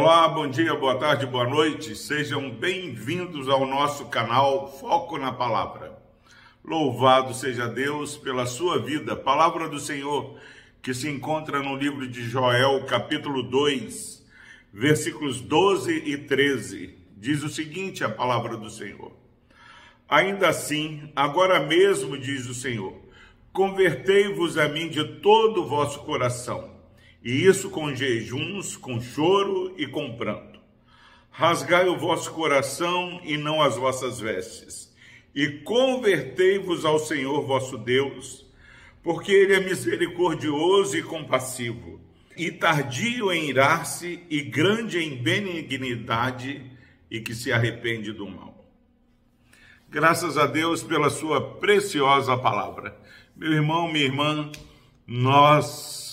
Olá, bom dia, boa tarde, boa noite. Sejam bem-vindos ao nosso canal Foco na Palavra. Louvado seja Deus pela sua vida. Palavra do Senhor que se encontra no livro de Joel, capítulo 2, versículos 12 e 13. Diz o seguinte: a palavra do Senhor. Ainda assim, agora mesmo, diz o Senhor, convertei-vos a mim de todo o vosso coração e isso com jejuns, com choro e com pranto. Rasgai o vosso coração e não as vossas vestes, e convertei-vos ao Senhor vosso Deus, porque Ele é misericordioso e compassivo, e tardio em irar-se, e grande em benignidade, e que se arrepende do mal. Graças a Deus pela Sua preciosa palavra. Meu irmão, minha irmã, nós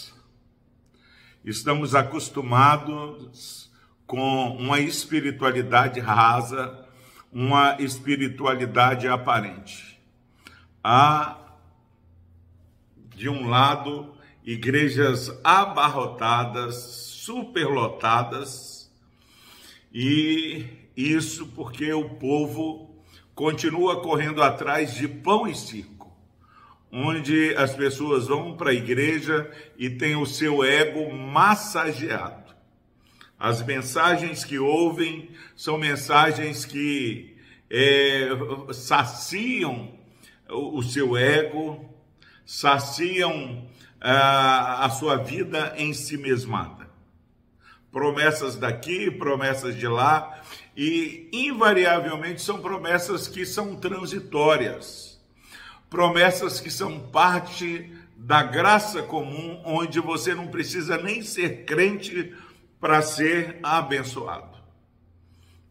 Estamos acostumados com uma espiritualidade rasa, uma espiritualidade aparente. Há, de um lado, igrejas abarrotadas, superlotadas, e isso porque o povo continua correndo atrás de pão e circo onde as pessoas vão para a igreja e têm o seu ego massageado. As mensagens que ouvem são mensagens que é, saciam o, seu ego, saciam a, a sua vida em si mesmada. Promessas daqui, promessas de lá, e invariavelmente são promessas que são transitórias promessas que são parte da graça comum, onde você não precisa nem ser crente para ser abençoado.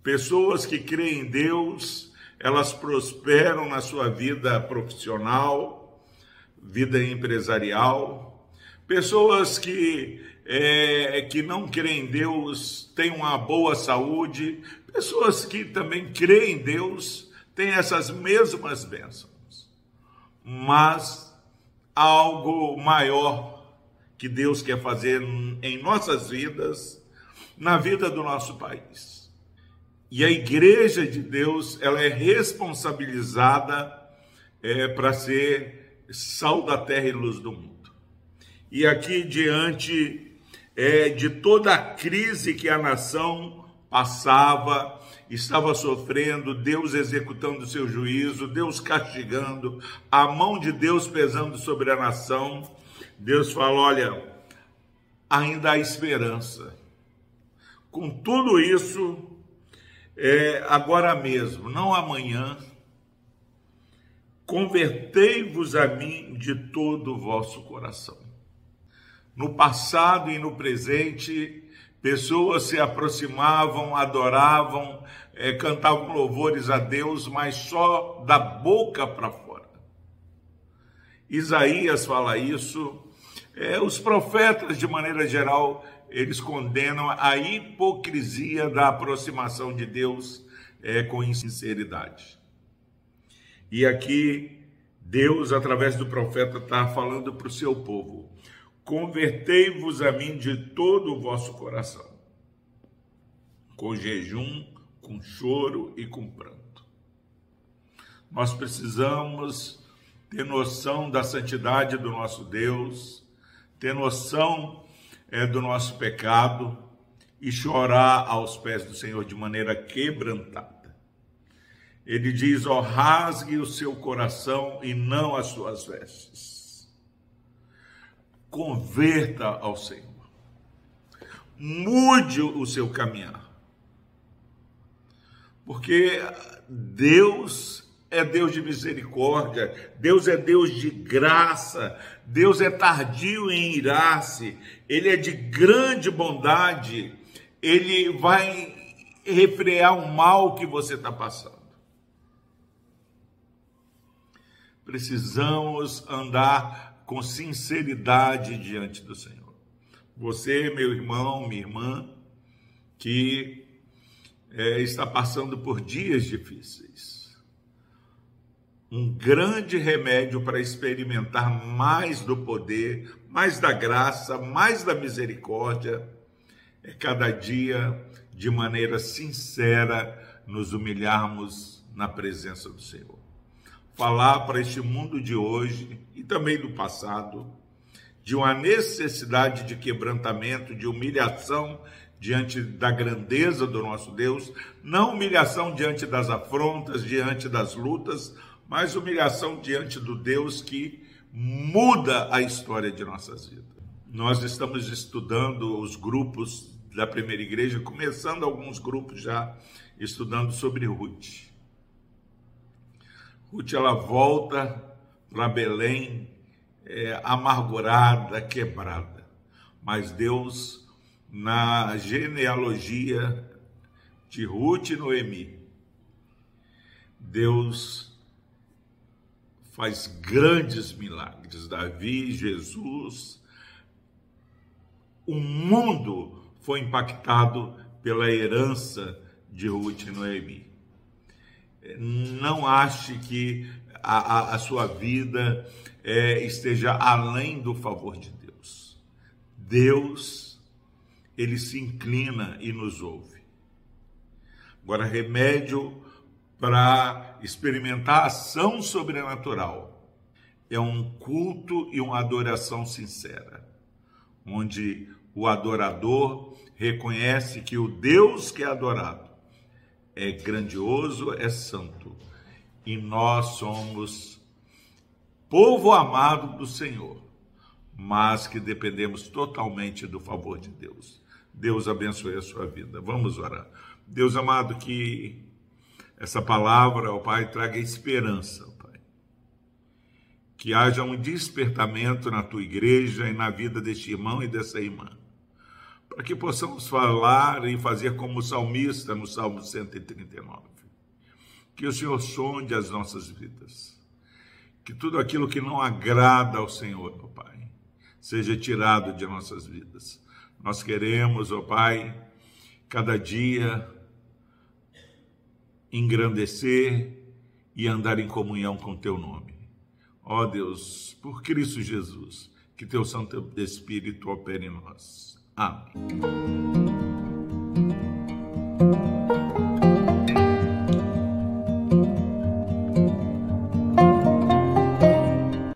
Pessoas que creem em Deus, elas prosperam na sua vida profissional, vida empresarial. Pessoas que, é, que não creem em Deus têm uma boa saúde. Pessoas que também creem em Deus têm essas mesmas bênçãos mas algo maior que Deus quer fazer em nossas vidas, na vida do nosso país. E a igreja de Deus, ela é responsabilizada é, para ser sal da terra e luz do mundo. E aqui diante é, de toda a crise que a nação passava, estava sofrendo, Deus executando o seu juízo, Deus castigando, a mão de Deus pesando sobre a nação. Deus fala: olha, ainda há esperança. Com tudo isso, é, agora mesmo, não amanhã, convertei-vos a mim de todo o vosso coração. No passado e no presente, Pessoas se aproximavam, adoravam, é, cantavam louvores a Deus, mas só da boca para fora. Isaías fala isso. É, os profetas, de maneira geral, eles condenam a hipocrisia da aproximação de Deus é, com insinceridade. E aqui, Deus, através do profeta, está falando para o seu povo Convertei-vos a mim de todo o vosso coração, com jejum, com choro e com pranto. Nós precisamos ter noção da santidade do nosso Deus, ter noção é, do nosso pecado e chorar aos pés do Senhor de maneira quebrantada. Ele diz: ó, rasgue o seu coração e não as suas vestes converta ao Senhor. Mude o seu caminhar. Porque Deus é Deus de misericórdia, Deus é Deus de graça, Deus é tardio em irar-se, Ele é de grande bondade, Ele vai refrear o mal que você está passando. Precisamos andar com sinceridade diante do Senhor. Você, meu irmão, minha irmã, que é, está passando por dias difíceis. Um grande remédio para experimentar mais do poder, mais da graça, mais da misericórdia, é cada dia de maneira sincera nos humilharmos na presença do Senhor. Falar para este mundo de hoje e também do passado de uma necessidade de quebrantamento, de humilhação diante da grandeza do nosso Deus, não humilhação diante das afrontas, diante das lutas, mas humilhação diante do Deus que muda a história de nossas vidas. Nós estamos estudando os grupos da primeira igreja, começando alguns grupos já estudando sobre Ruth. Ruth ela volta para Belém é, amargurada, quebrada, mas Deus na genealogia de Ruth e Noemi, Deus faz grandes milagres. Davi, Jesus, o mundo foi impactado pela herança de Ruth e Noemi. Não ache que a, a, a sua vida é, esteja além do favor de Deus. Deus, ele se inclina e nos ouve. Agora, remédio para experimentar ação sobrenatural é um culto e uma adoração sincera, onde o adorador reconhece que o Deus que é adorado é grandioso, é santo, e nós somos povo amado do Senhor, mas que dependemos totalmente do favor de Deus. Deus abençoe a sua vida. Vamos orar. Deus amado, que essa palavra, ó Pai, traga esperança, ó Pai. Que haja um despertamento na tua igreja e na vida deste irmão e dessa irmã para que possamos falar e fazer como o salmista no Salmo 139. Que o Senhor sonde as nossas vidas. Que tudo aquilo que não agrada ao Senhor, Pai, seja tirado de nossas vidas. Nós queremos, ó Pai, cada dia engrandecer e andar em comunhão com teu nome. Ó Deus, por Cristo Jesus, que teu Santo Espírito opere em nós. Up.